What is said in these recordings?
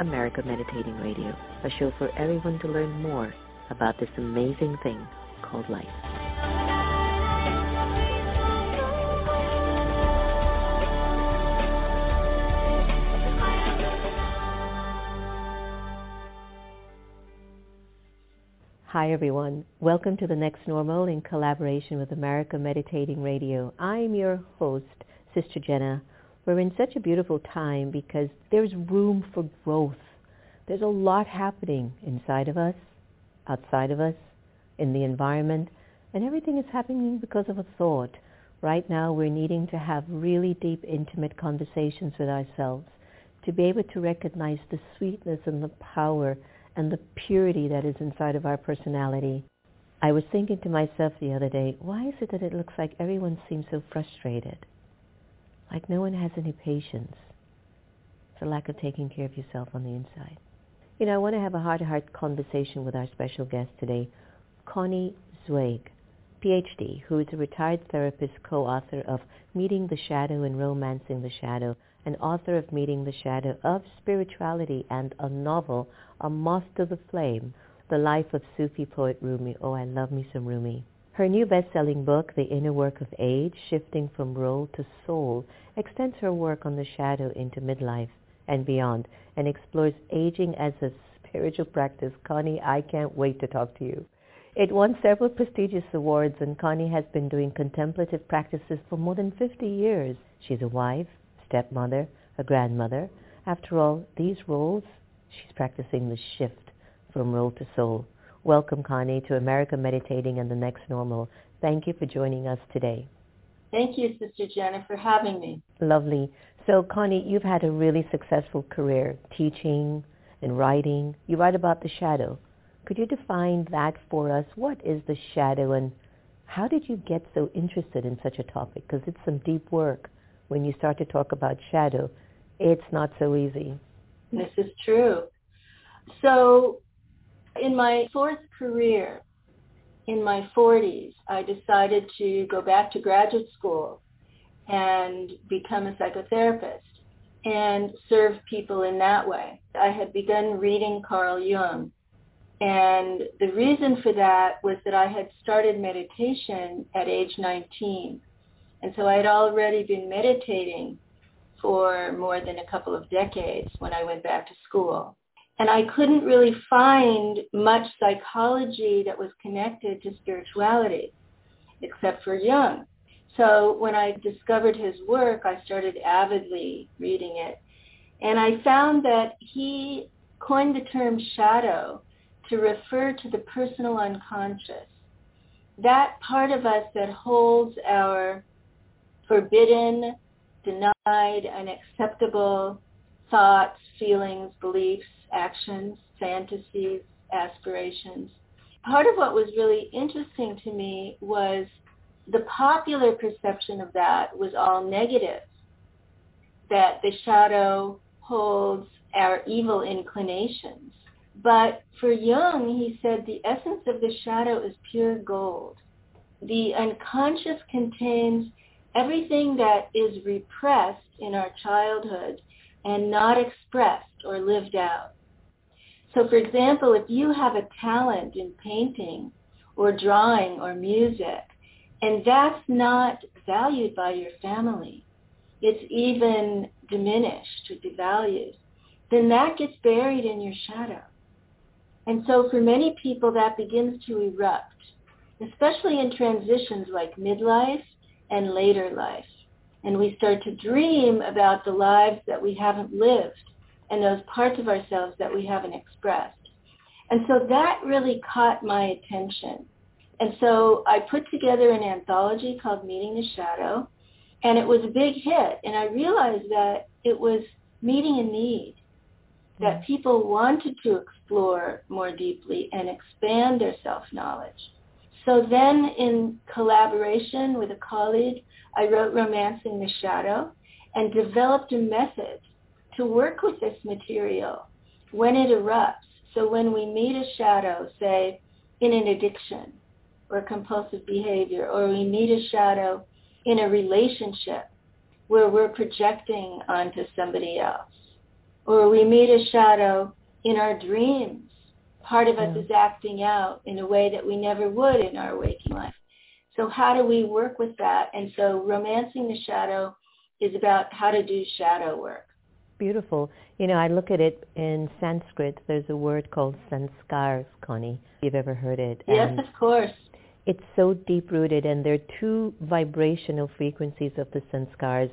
America Meditating Radio, a show for everyone to learn more about this amazing thing called life. Hi everyone. Welcome to the next normal in collaboration with America Meditating Radio. I'm your host, Sister Jenna. We're in such a beautiful time because there's room for growth. There's a lot happening inside of us, outside of us, in the environment, and everything is happening because of a thought. Right now we're needing to have really deep, intimate conversations with ourselves to be able to recognize the sweetness and the power and the purity that is inside of our personality. I was thinking to myself the other day, why is it that it looks like everyone seems so frustrated? Like no one has any patience. It's a lack of taking care of yourself on the inside. You know, I want to have a heart-to-heart conversation with our special guest today, Connie Zweig, PhD, who is a retired therapist, co-author of Meeting the Shadow and Romancing the Shadow, and author of Meeting the Shadow of Spirituality and a novel, A Moth to the Flame, The Life of Sufi Poet Rumi. Oh, I love me some Rumi. Her new best-selling book, The Inner Work of Age, Shifting from Role to Soul, extends her work on the shadow into midlife and beyond and explores aging as a spiritual practice. Connie, I can't wait to talk to you. It won several prestigious awards and Connie has been doing contemplative practices for more than 50 years. She's a wife, stepmother, a grandmother. After all, these roles, she's practicing the shift from role to soul. Welcome, Connie, to America Meditating and the Next Normal. Thank you for joining us today. Thank you, Sister Jenna, for having me. Lovely. So, Connie, you've had a really successful career teaching and writing. You write about the shadow. Could you define that for us? What is the shadow and how did you get so interested in such a topic? Because it's some deep work. When you start to talk about shadow, it's not so easy. This is true. So in my fourth career, in my 40s, I decided to go back to graduate school and become a psychotherapist and serve people in that way. I had begun reading Carl Jung. And the reason for that was that I had started meditation at age 19. And so I had already been meditating for more than a couple of decades when I went back to school. And I couldn't really find much psychology that was connected to spirituality, except for Jung. So when I discovered his work, I started avidly reading it. And I found that he coined the term shadow to refer to the personal unconscious. That part of us that holds our forbidden, denied, unacceptable thoughts, feelings, beliefs, actions, fantasies, aspirations. Part of what was really interesting to me was the popular perception of that was all negative, that the shadow holds our evil inclinations. But for Jung, he said the essence of the shadow is pure gold. The unconscious contains everything that is repressed in our childhood and not expressed or lived out. So for example, if you have a talent in painting or drawing or music, and that's not valued by your family, it's even diminished or devalued, then that gets buried in your shadow. And so for many people that begins to erupt, especially in transitions like midlife and later life. And we start to dream about the lives that we haven't lived and those parts of ourselves that we haven't expressed. And so that really caught my attention. And so I put together an anthology called Meeting the Shadow, and it was a big hit. And I realized that it was meeting a need. that mm. people wanted to explore more deeply and expand their self-knowledge. So then in collaboration with a colleague, I wrote Romancing the Shadow and developed a method to work with this material when it erupts. So when we meet a shadow, say in an addiction or compulsive behavior, or we meet a shadow in a relationship where we're projecting onto somebody else, or we meet a shadow in our dreams. Part of us is acting out in a way that we never would in our waking life. So how do we work with that? And so romancing the shadow is about how to do shadow work. Beautiful. You know, I look at it in Sanskrit. There's a word called sanskars, Connie. You've ever heard it? Yes, and of course. It's so deep-rooted, and there are two vibrational frequencies of the sanskars.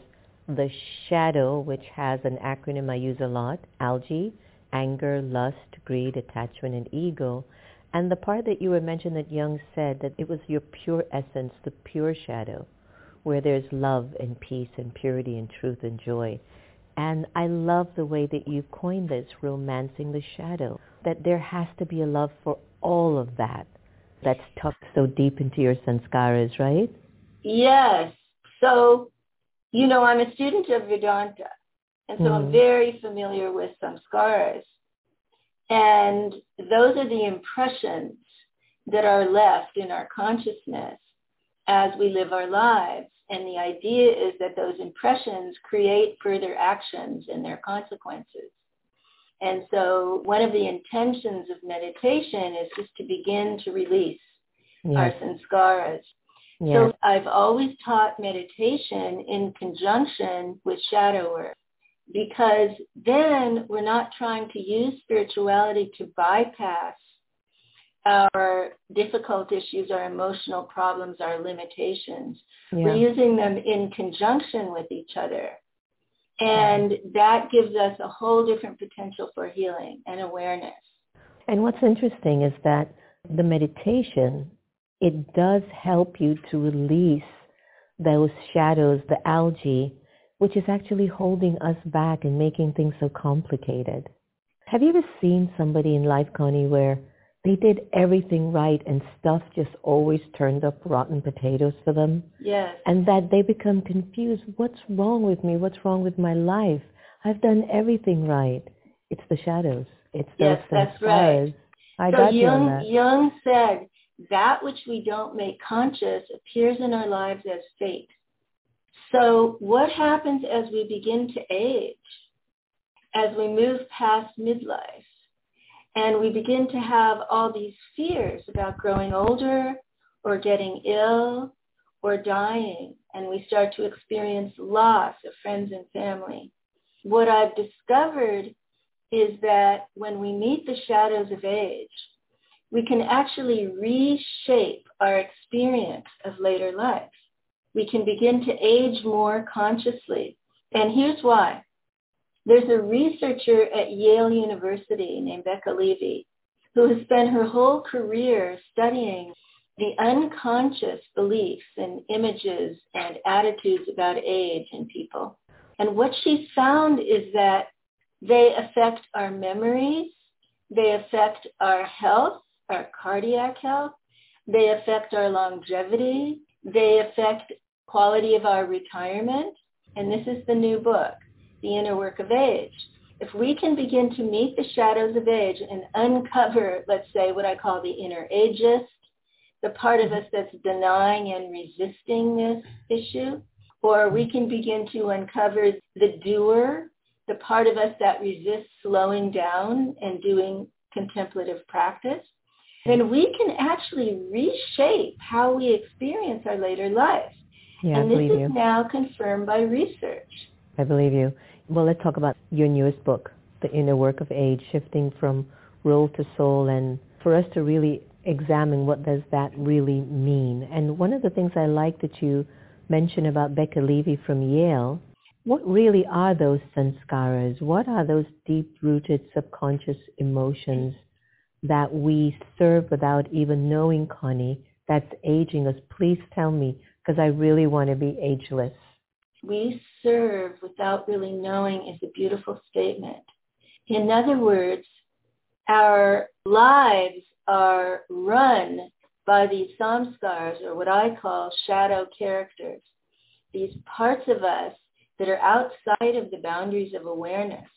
The shadow, which has an acronym I use a lot, algae, anger, lust, greed, attachment, and ego. And the part that you were mentioned that Jung said that it was your pure essence, the pure shadow, where there's love and peace and purity and truth and joy. And I love the way that you coined this, romancing the shadow, that there has to be a love for all of that that's tucked so deep into your sanskaras, right? Yes. So, you know, I'm a student of Vedanta, and so mm. I'm very familiar with samskars. And those are the impressions that are left in our consciousness as we live our lives. And the idea is that those impressions create further actions and their consequences. And so one of the intentions of meditation is just to begin to release yes. our sanskaras. Yes. So I've always taught meditation in conjunction with shadow work because then we're not trying to use spirituality to bypass our difficult issues, our emotional problems, our limitations. Yeah. We're using them in conjunction with each other. And that gives us a whole different potential for healing and awareness. And what's interesting is that the meditation, it does help you to release those shadows, the algae which is actually holding us back and making things so complicated. Have you ever seen somebody in life, Connie, where they did everything right and stuff just always turned up rotten potatoes for them? Yes. And that they become confused. What's wrong with me? What's wrong with my life? I've done everything right. It's the shadows. It's those yes, that's right. I so got Jung, that. Jung said, that which we don't make conscious appears in our lives as fate. So what happens as we begin to age, as we move past midlife, and we begin to have all these fears about growing older or getting ill or dying, and we start to experience loss of friends and family. What I've discovered is that when we meet the shadows of age, we can actually reshape our experience of later life we can begin to age more consciously. And here's why. There's a researcher at Yale University named Becca Levy who has spent her whole career studying the unconscious beliefs and images and attitudes about age in people. And what she's found is that they affect our memories, they affect our health, our cardiac health, they affect our longevity, they affect quality of our retirement. And this is the new book, The Inner Work of Age. If we can begin to meet the shadows of age and uncover, let's say, what I call the inner ageist, the part of us that's denying and resisting this issue, or we can begin to uncover the doer, the part of us that resists slowing down and doing contemplative practice, then we can actually reshape how we experience our later life. Yeah, and this is you. now confirmed by research. I believe you. Well, let's talk about your newest book, The Inner Work of Age, Shifting from Role to Soul, and for us to really examine what does that really mean. And one of the things I like that you mentioned about Becca Levy from Yale, what really are those sanskaras? What are those deep-rooted subconscious emotions that we serve without even knowing, Connie, that's aging us? Please tell me, because I really want to be ageless. We serve without really knowing is a beautiful statement. In other words, our lives are run by these samskars, or what I call shadow characters, these parts of us that are outside of the boundaries of awareness.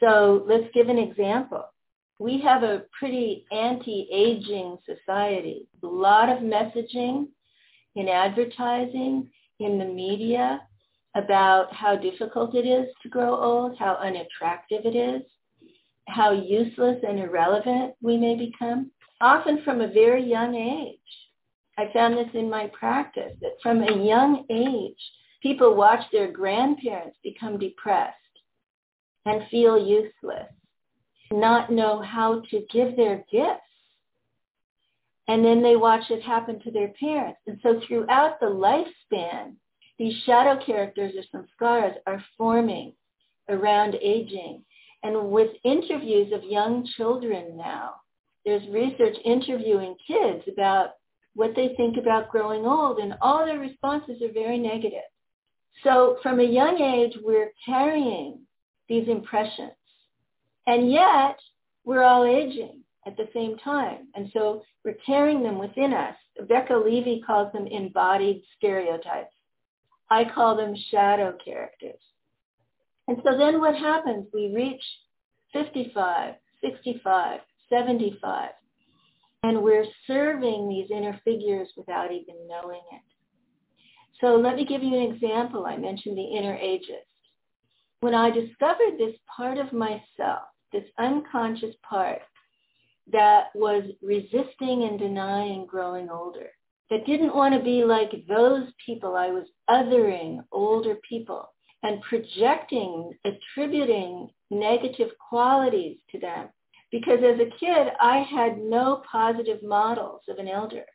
So let's give an example. We have a pretty anti-aging society. A lot of messaging in advertising, in the media, about how difficult it is to grow old, how unattractive it is, how useless and irrelevant we may become, often from a very young age. I found this in my practice, that from a young age, people watch their grandparents become depressed and feel useless, not know how to give their gifts. And then they watch it happen to their parents. And so throughout the lifespan, these shadow characters or samskaras are forming around aging. And with interviews of young children now, there's research interviewing kids about what they think about growing old, and all their responses are very negative. So from a young age, we're carrying these impressions. And yet, we're all aging at the same time. And so we're carrying them within us. Becca Levy calls them embodied stereotypes. I call them shadow characters. And so then what happens? We reach 55, 65, 75, and we're serving these inner figures without even knowing it. So let me give you an example. I mentioned the inner ageist. When I discovered this part of myself, this unconscious part that was resisting and denying growing older, that didn't want to be like those people. I was othering older people and projecting, attributing negative qualities to them. Because as a kid, I had no positive models of an elder.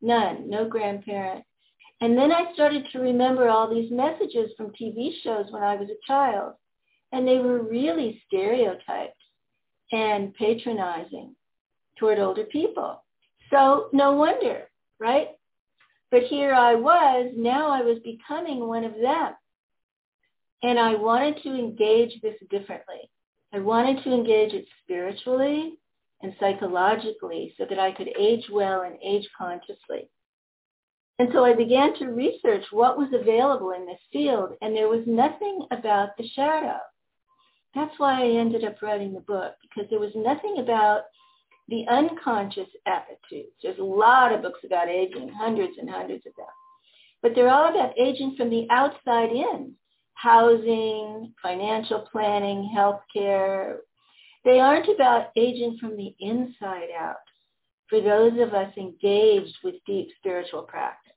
None, no grandparent. And then I started to remember all these messages from TV shows when I was a child. And they were really stereotyped and patronizing toward older people. So no wonder right? But here I was, now I was becoming one of them. And I wanted to engage this differently. I wanted to engage it spiritually and psychologically so that I could age well and age consciously. And so I began to research what was available in this field, and there was nothing about the shadow. That's why I ended up writing the book, because there was nothing about the unconscious attitudes. There's a lot of books about aging, hundreds and hundreds of them. But they're all about aging from the outside in. Housing, financial planning, healthcare. They aren't about aging from the inside out for those of us engaged with deep spiritual practice.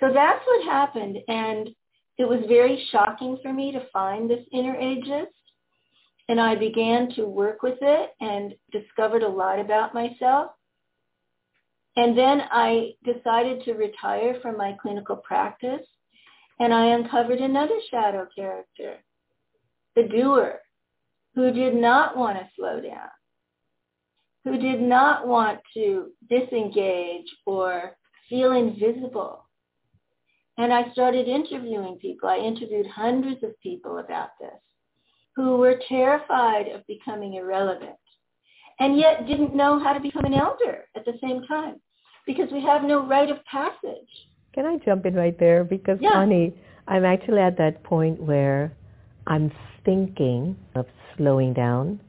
So that's what happened. And it was very shocking for me to find this inner ageist and I began to work with it and discovered a lot about myself. And then I decided to retire from my clinical practice and I uncovered another shadow character, the doer, who did not want to slow down, who did not want to disengage or feel invisible. And I started interviewing people. I interviewed hundreds of people about this who were terrified of becoming irrelevant and yet didn't know how to become an elder at the same time because we have no rite of passage. Can I jump in right there? Because yeah. I'm actually at that point where I'm thinking of slowing down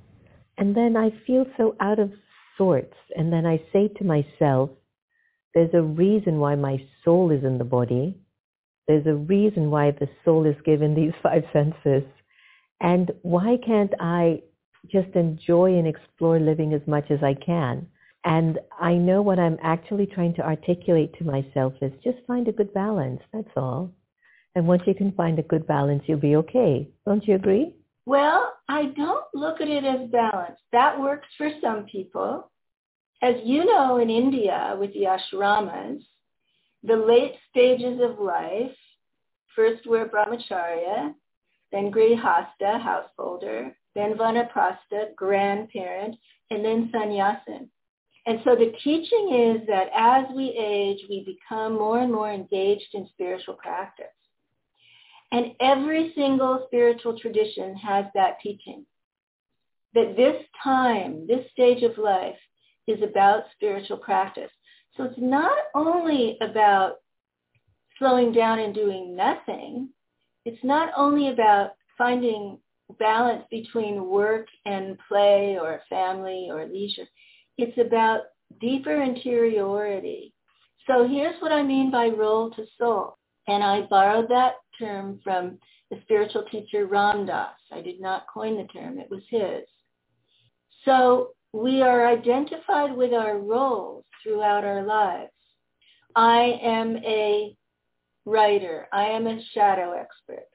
and then I feel so out of sorts and then I say to myself, there's a reason why my soul is in the body. There's a reason why the soul is given these five senses and why can't I just enjoy and explore living as much as I can? And I know what I'm actually trying to articulate to myself is just find a good balance. That's all. And once you can find a good balance, you'll be okay. Don't you agree? Well, I don't look at it as balance. That works for some people. As you know, in India with the ashramas, the late stages of life, first we're brahmacharya, then grihasta, householder, then vanaprastha, grandparent, and then sannyasin. And so the teaching is that as we age, we become more and more engaged in spiritual practice. And every single spiritual tradition has that teaching. that this time, this stage of life is about spiritual practice. So it's not only about slowing down and doing nothing. It's not only about finding balance between work and play or family or leisure. It's about deeper interiority. So here's what I mean by role to soul. And I borrowed that term from the spiritual teacher Ram Dass. I did not coin the term. It was his. So we are identified with our roles throughout our lives. I am a writer. I am a shadow expert.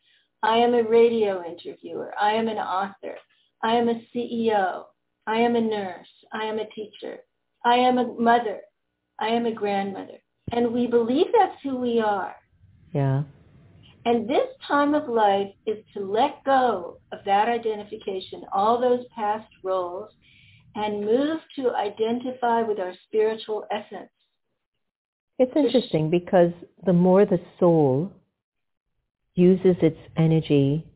I am a radio interviewer. I am an author. I am a CEO. I am a nurse. I am a teacher. I am a mother. I am a grandmother. And we believe that's who we are. Yeah. And this time of life is to let go of that identification, all those past roles, and move to identify with our spiritual essence. It's interesting because the more the soul uses its energy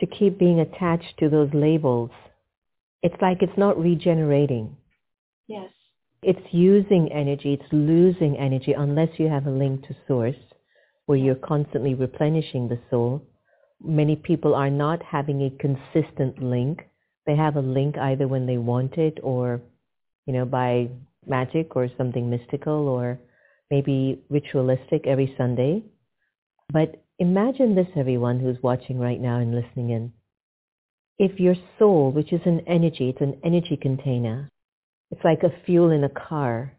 to keep being attached to those labels, it's like it's not regenerating. Yes. It's using energy, it's losing energy unless you have a link to source where you're constantly replenishing the soul. Many people are not having a consistent link. They have a link either when they want it or, you know, by magic or something mystical or maybe ritualistic every Sunday. But imagine this, everyone who's watching right now and listening in. If your soul, which is an energy, it's an energy container, it's like a fuel in a car.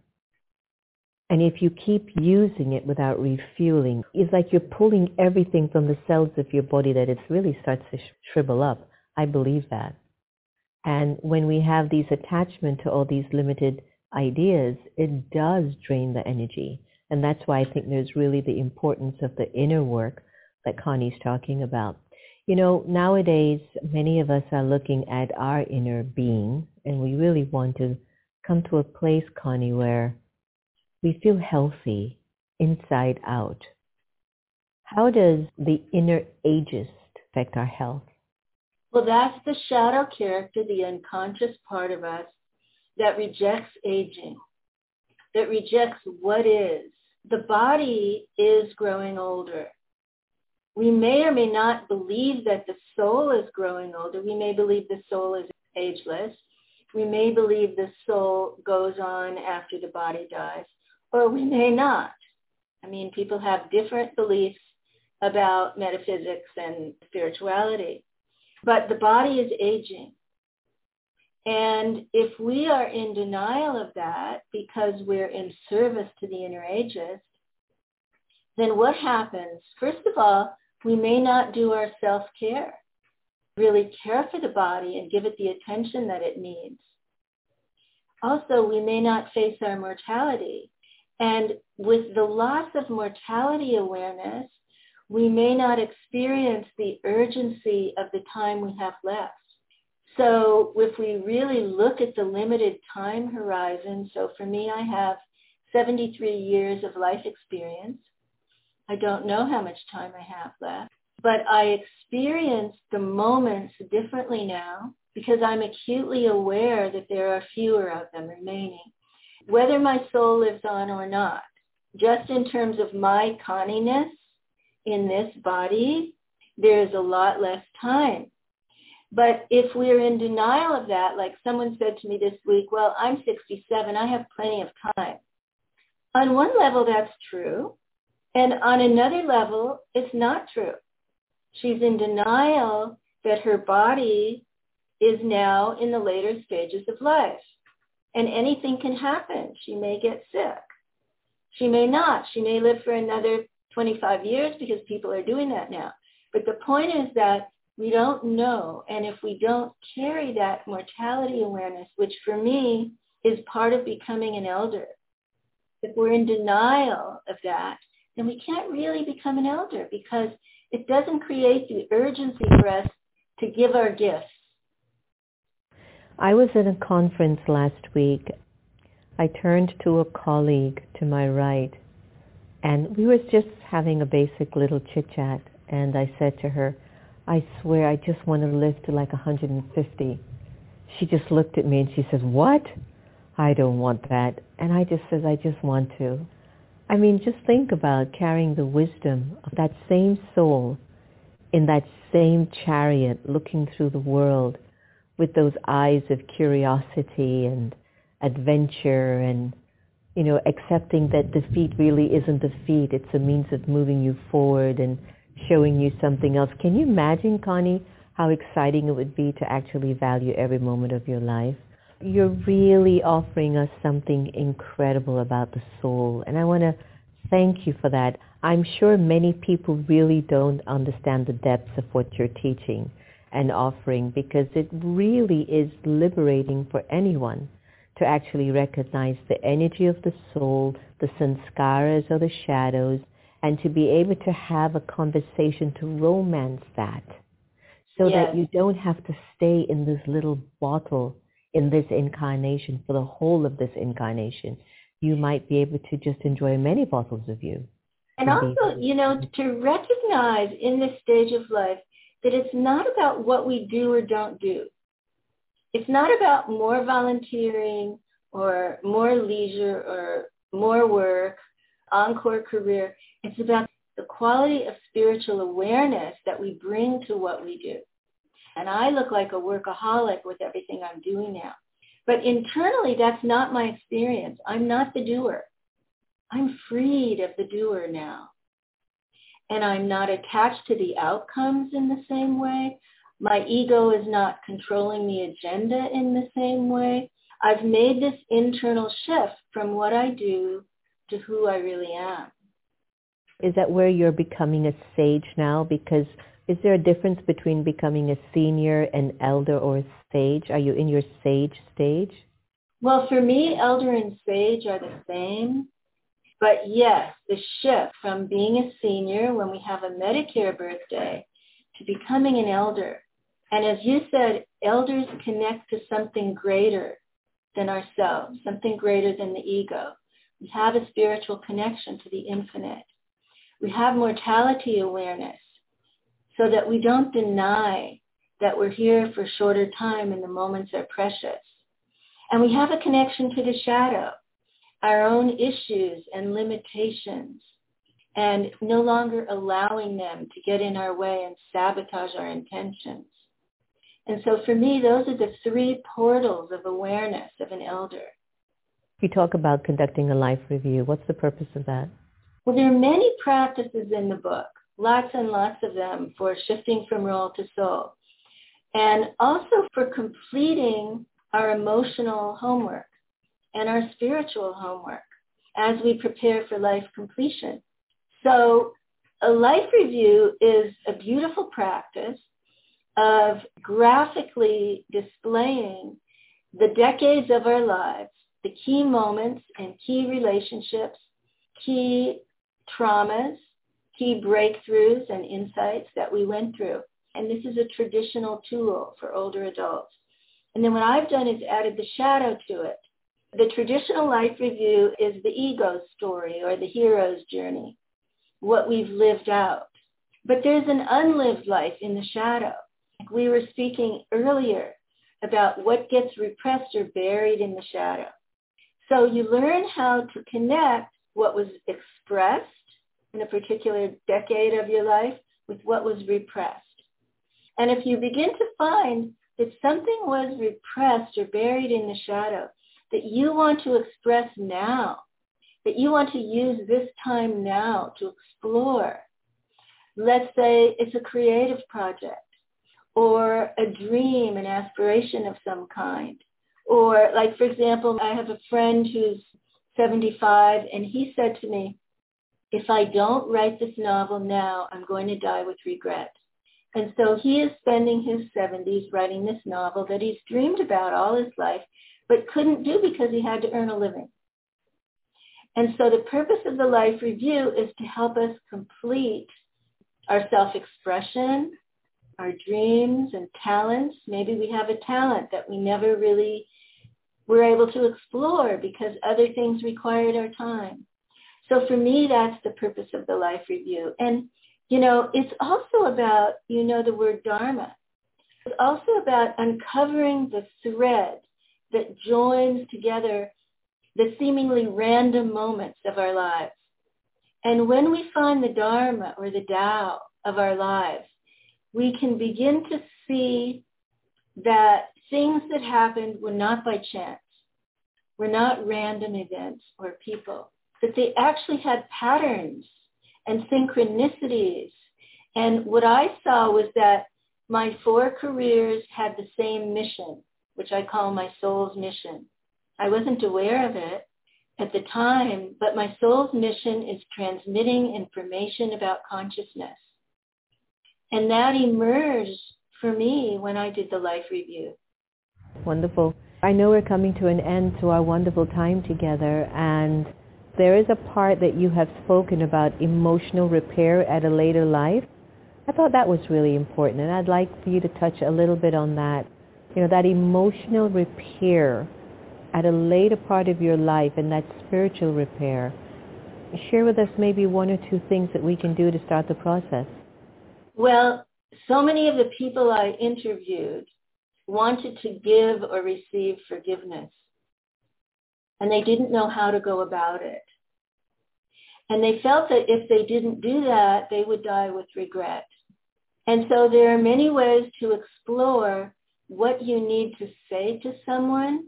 And if you keep using it without refueling, it's like you're pulling everything from the cells of your body that it really starts to shrivel up. I believe that. And when we have these attachment to all these limited ideas, it does drain the energy. And that's why I think there's really the importance of the inner work that Connie's talking about. You know, nowadays, many of us are looking at our inner being, and we really want to come to a place, Connie, where we feel healthy inside out. How does the inner ageist affect our health? Well, that's the shadow character, the unconscious part of us that rejects aging, that rejects what is. The body is growing older. We may or may not believe that the soul is growing older. We may believe the soul is ageless. We may believe the soul goes on after the body dies, or we may not. I mean, people have different beliefs about metaphysics and spirituality. But the body is aging. And if we are in denial of that because we're in service to the inner ageist, then what happens? First of all, we may not do our self-care, really care for the body and give it the attention that it needs. Also, we may not face our mortality. And with the loss of mortality awareness, we may not experience the urgency of the time we have left. So if we really look at the limited time horizon, so for me, I have 73 years of life experience. I don't know how much time I have left, but I experience the moments differently now because I'm acutely aware that there are fewer of them remaining. Whether my soul lives on or not, just in terms of my conniness in this body, there is a lot less time but if we're in denial of that, like someone said to me this week, well, I'm 67, I have plenty of time. On one level, that's true. And on another level, it's not true. She's in denial that her body is now in the later stages of life. And anything can happen. She may get sick. She may not. She may live for another 25 years because people are doing that now. But the point is that we don't know. And if we don't carry that mortality awareness, which for me is part of becoming an elder, if we're in denial of that, then we can't really become an elder because it doesn't create the urgency for us to give our gifts. I was at a conference last week. I turned to a colleague to my right and we were just having a basic little chit chat and I said to her, I swear I just want to live to like 150. She just looked at me and she says, what? I don't want that. And I just says, I just want to. I mean, just think about carrying the wisdom of that same soul in that same chariot looking through the world with those eyes of curiosity and adventure and, you know, accepting that defeat really isn't defeat. It's a means of moving you forward and showing you something else. Can you imagine, Connie, how exciting it would be to actually value every moment of your life? you're really offering us something incredible about the soul. And I want to thank you for that. I'm sure many people really don't understand the depths of what you're teaching and offering because it really is liberating for anyone to actually recognize the energy of the soul, the sanskaras or the shadows, and to be able to have a conversation to romance that so yes. that you don't have to stay in this little bottle in this incarnation, for the whole of this incarnation, you might be able to just enjoy many bottles of you. And also, you know, to recognize in this stage of life that it's not about what we do or don't do. It's not about more volunteering or more leisure or more work, encore career. It's about the quality of spiritual awareness that we bring to what we do. And I look like a workaholic with everything I'm doing now. But internally, that's not my experience. I'm not the doer. I'm freed of the doer now. And I'm not attached to the outcomes in the same way. My ego is not controlling the agenda in the same way. I've made this internal shift from what I do to who I really am. Is that where you're becoming a sage now? Because is there a difference between becoming a senior, an elder, or a sage? Are you in your sage stage? Well, for me, elder and sage are the same. But yes, the shift from being a senior when we have a Medicare birthday to becoming an elder. And as you said, elders connect to something greater than ourselves, something greater than the ego. We have a spiritual connection to the infinite. We have mortality awareness so that we don't deny that we're here for a shorter time and the moments are precious. And we have a connection to the shadow, our own issues and limitations, and no longer allowing them to get in our way and sabotage our intentions. And so for me, those are the three portals of awareness of an elder. You talk about conducting a life review. What's the purpose of that? Well, there are many practices in the book lots and lots of them for shifting from role to soul. And also for completing our emotional homework and our spiritual homework as we prepare for life completion. So a life review is a beautiful practice of graphically displaying the decades of our lives, the key moments and key relationships, key traumas, key breakthroughs and insights that we went through. And this is a traditional tool for older adults. And then what I've done is added the shadow to it. The traditional life review is the ego story or the hero's journey, what we've lived out. But there's an unlived life in the shadow. We were speaking earlier about what gets repressed or buried in the shadow. So you learn how to connect what was expressed in a particular decade of your life with what was repressed. And if you begin to find that something was repressed or buried in the shadow that you want to express now, that you want to use this time now to explore, let's say it's a creative project or a dream, an aspiration of some kind. Or like, for example, I have a friend who's 75 and he said to me, if I don't write this novel now, I'm going to die with regret. And so he is spending his 70s writing this novel that he's dreamed about all his life, but couldn't do because he had to earn a living. And so the purpose of the life review is to help us complete our self-expression, our dreams and talents. Maybe we have a talent that we never really were able to explore because other things required our time. So for me, that's the purpose of the life review. And You know, it's also about, you know, the word dharma. It's also about uncovering the thread that joins together the seemingly random moments of our lives. And when we find the Dharma or the Tao of our lives, we can begin to see that things that happened were not by chance, were not random events or people, that they actually had patterns and synchronicities. And what I saw was that my four careers had the same mission, which I call my soul's mission. I wasn't aware of it at the time, but my soul's mission is transmitting information about consciousness. And that emerged for me when I did the life review. Wonderful. I know we're coming to an end to our wonderful time together and there is a part that you have spoken about emotional repair at a later life. I thought that was really important and I'd like for you to touch a little bit on that. You know, that emotional repair at a later part of your life and that spiritual repair. Share with us maybe one or two things that we can do to start the process. Well, so many of the people I interviewed wanted to give or receive forgiveness. And they didn't know how to go about it. And they felt that if they didn't do that, they would die with regret. And so there are many ways to explore what you need to say to someone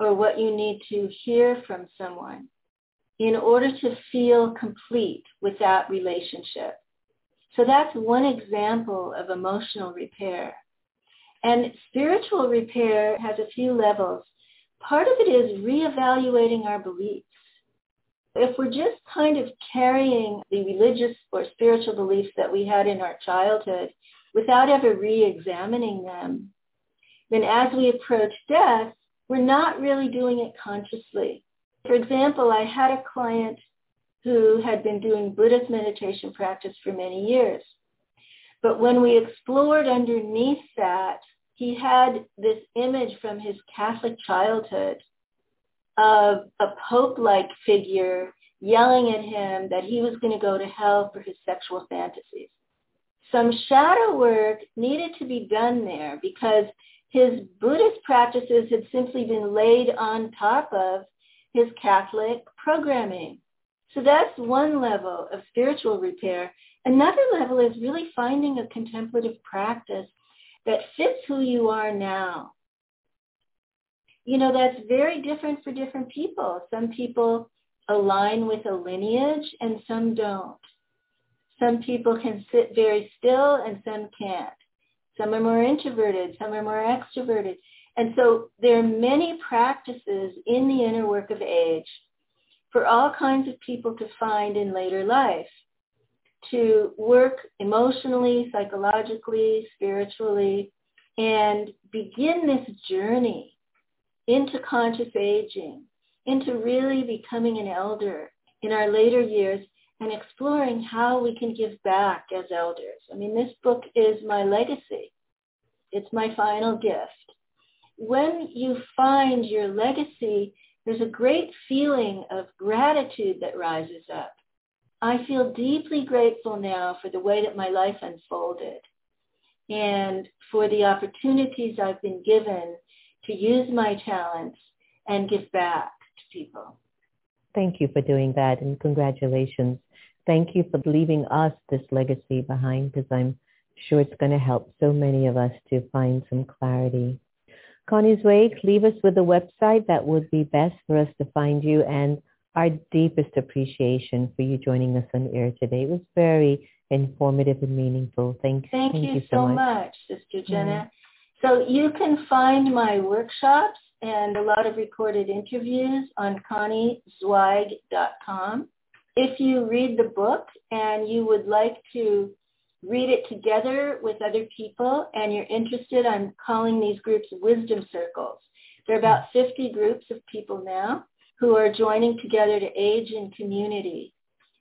or what you need to hear from someone in order to feel complete with that relationship. So that's one example of emotional repair. And spiritual repair has a few levels. Part of it is reevaluating our beliefs. If we're just kind of carrying the religious or spiritual beliefs that we had in our childhood without ever re-examining them, then as we approach death, we're not really doing it consciously. For example, I had a client who had been doing Buddhist meditation practice for many years. But when we explored underneath that, he had this image from his Catholic childhood of a pope-like figure yelling at him that he was going to go to hell for his sexual fantasies. Some shadow work needed to be done there because his Buddhist practices had simply been laid on top of his Catholic programming. So that's one level of spiritual repair. Another level is really finding a contemplative practice that fits who you are now. You know, that's very different for different people. Some people align with a lineage and some don't. Some people can sit very still and some can't. Some are more introverted, some are more extroverted. And so there are many practices in the inner work of age for all kinds of people to find in later life to work emotionally, psychologically, spiritually, and begin this journey into conscious aging, into really becoming an elder in our later years and exploring how we can give back as elders. I mean, this book is my legacy. It's my final gift. When you find your legacy, there's a great feeling of gratitude that rises up. I feel deeply grateful now for the way that my life unfolded and for the opportunities I've been given to use my talents and give back to people. Thank you for doing that and congratulations. Thank you for leaving us this legacy behind because I'm sure it's going to help so many of us to find some clarity. Connie Zweig, leave us with a website that would be best for us to find you and our deepest appreciation for you joining us on air today. It was very informative and meaningful. Thank, thank, thank you, you, so, much. much, Sister mm-hmm. Jenna. So you can find my workshops and a lot of recorded interviews on conniezweig.com. If you read the book and you would like to read it together with other people and you're interested, I'm calling these groups wisdom circles. There are about 50 groups of people now who are joining together to age in community.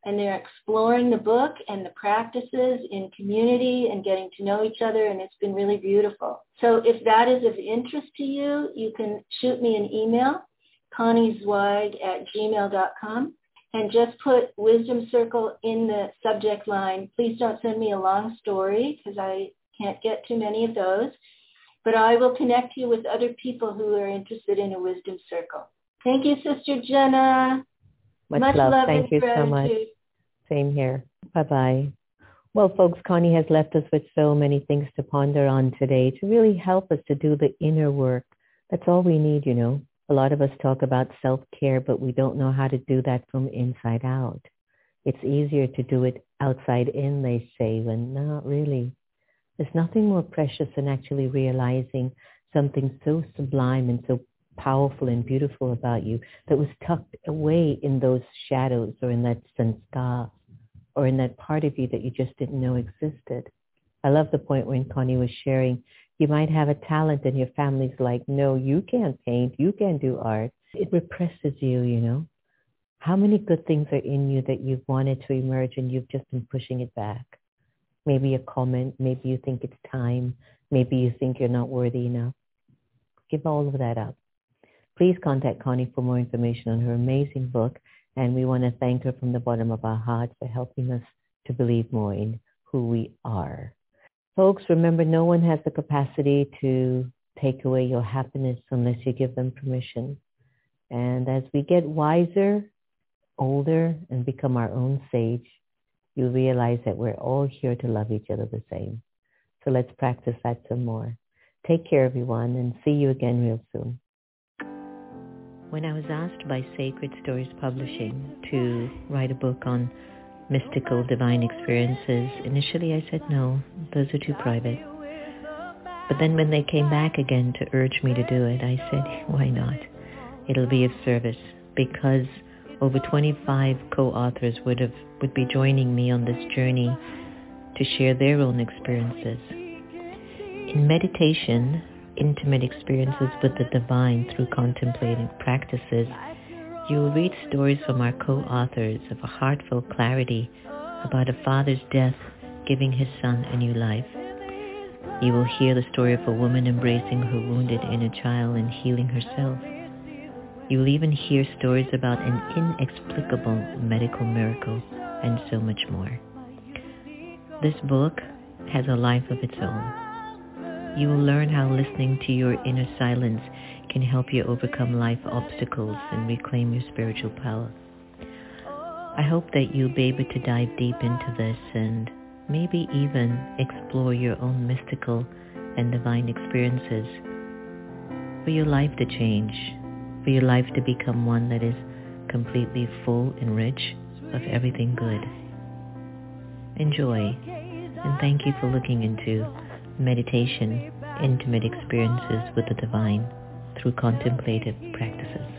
And they're exploring the book and the practices in community and getting to know each other, and it's been really beautiful. So if that is of interest to you, you can shoot me an email, conniezweig at gmail.com. and just put Wisdom Circle in the subject line. Please don't send me a long story because I can't get too many of those. But I will connect you with other people who are interested in a Wisdom Circle. Thank you, Sister Jenna. Much, Much love. love. Thank you gratitude. so much. Same here. Bye-bye. Well, folks, Connie has left us with so many things to ponder on today to really help us to do the inner work. That's all we need, you know. A lot of us talk about self-care, but we don't know how to do that from inside out. It's easier to do it outside in, they say, when not really. There's nothing more precious than actually realizing something so sublime and so powerful and beautiful about you that was tucked away in those shadows or in that sanskar or in that part of you that you just didn't know existed. I love the point when Connie was sharing, you might have a talent and your family's like, no, you can't paint, you can't do art. It represses you, you know. How many good things are in you that you've wanted to emerge and you've just been pushing it back? Maybe a comment, maybe you think it's time, maybe you think you're not worthy enough. Give all of that up. Please contact Connie for more information on her amazing book, and we want to thank her from the bottom of our hearts for helping us to believe more in who we are. Folks, remember no one has the capacity to take away your happiness unless you give them permission. And as we get wiser, older, and become our own sage, you realize that we're all here to love each other the same. So let's practice that some more. Take care, everyone, and see you again real soon. When I was asked by Sacred Stories Publishing to write a book on mystical divine experiences, initially I said no, those are too private. But then when they came back again to urge me to do it, I said, why not? It'll be of service because over 25 co-authors would have would be joining me on this journey to share their own experiences. In meditation, intimate experiences with the divine through contemplating practices, you will read stories from our co-authors of a heartfelt clarity about a father's death giving his son a new life. You will hear the story of a woman embracing her wounded inner child and healing herself. You will even hear stories about an inexplicable medical miracle and so much more. This book has a life of its own. You will learn how listening to your inner silence can help you overcome life obstacles and reclaim your spiritual power. I hope that you'll be able to dive deep into this and maybe even explore your own mystical and divine experiences for your life to change for your life to become one that is completely full and rich of everything good. Enjoy, and thank you for looking into meditation, intimate experiences with the divine through contemplative practices.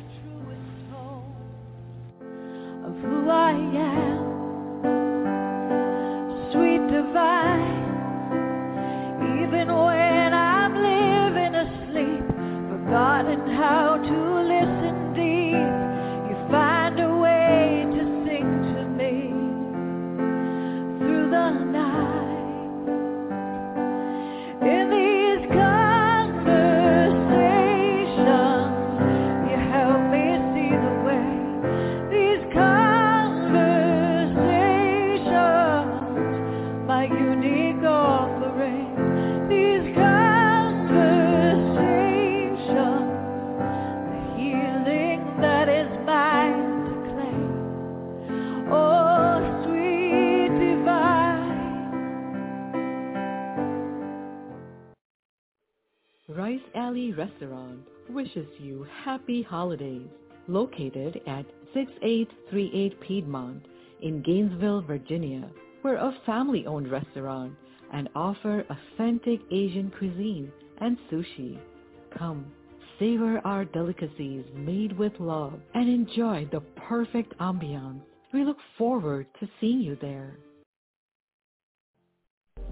Restaurant wishes you happy holidays. Located at 6838 Piedmont in Gainesville, Virginia. We're a family-owned restaurant and offer authentic Asian cuisine and sushi. Come, savor our delicacies made with love and enjoy the perfect ambiance. We look forward to seeing you there.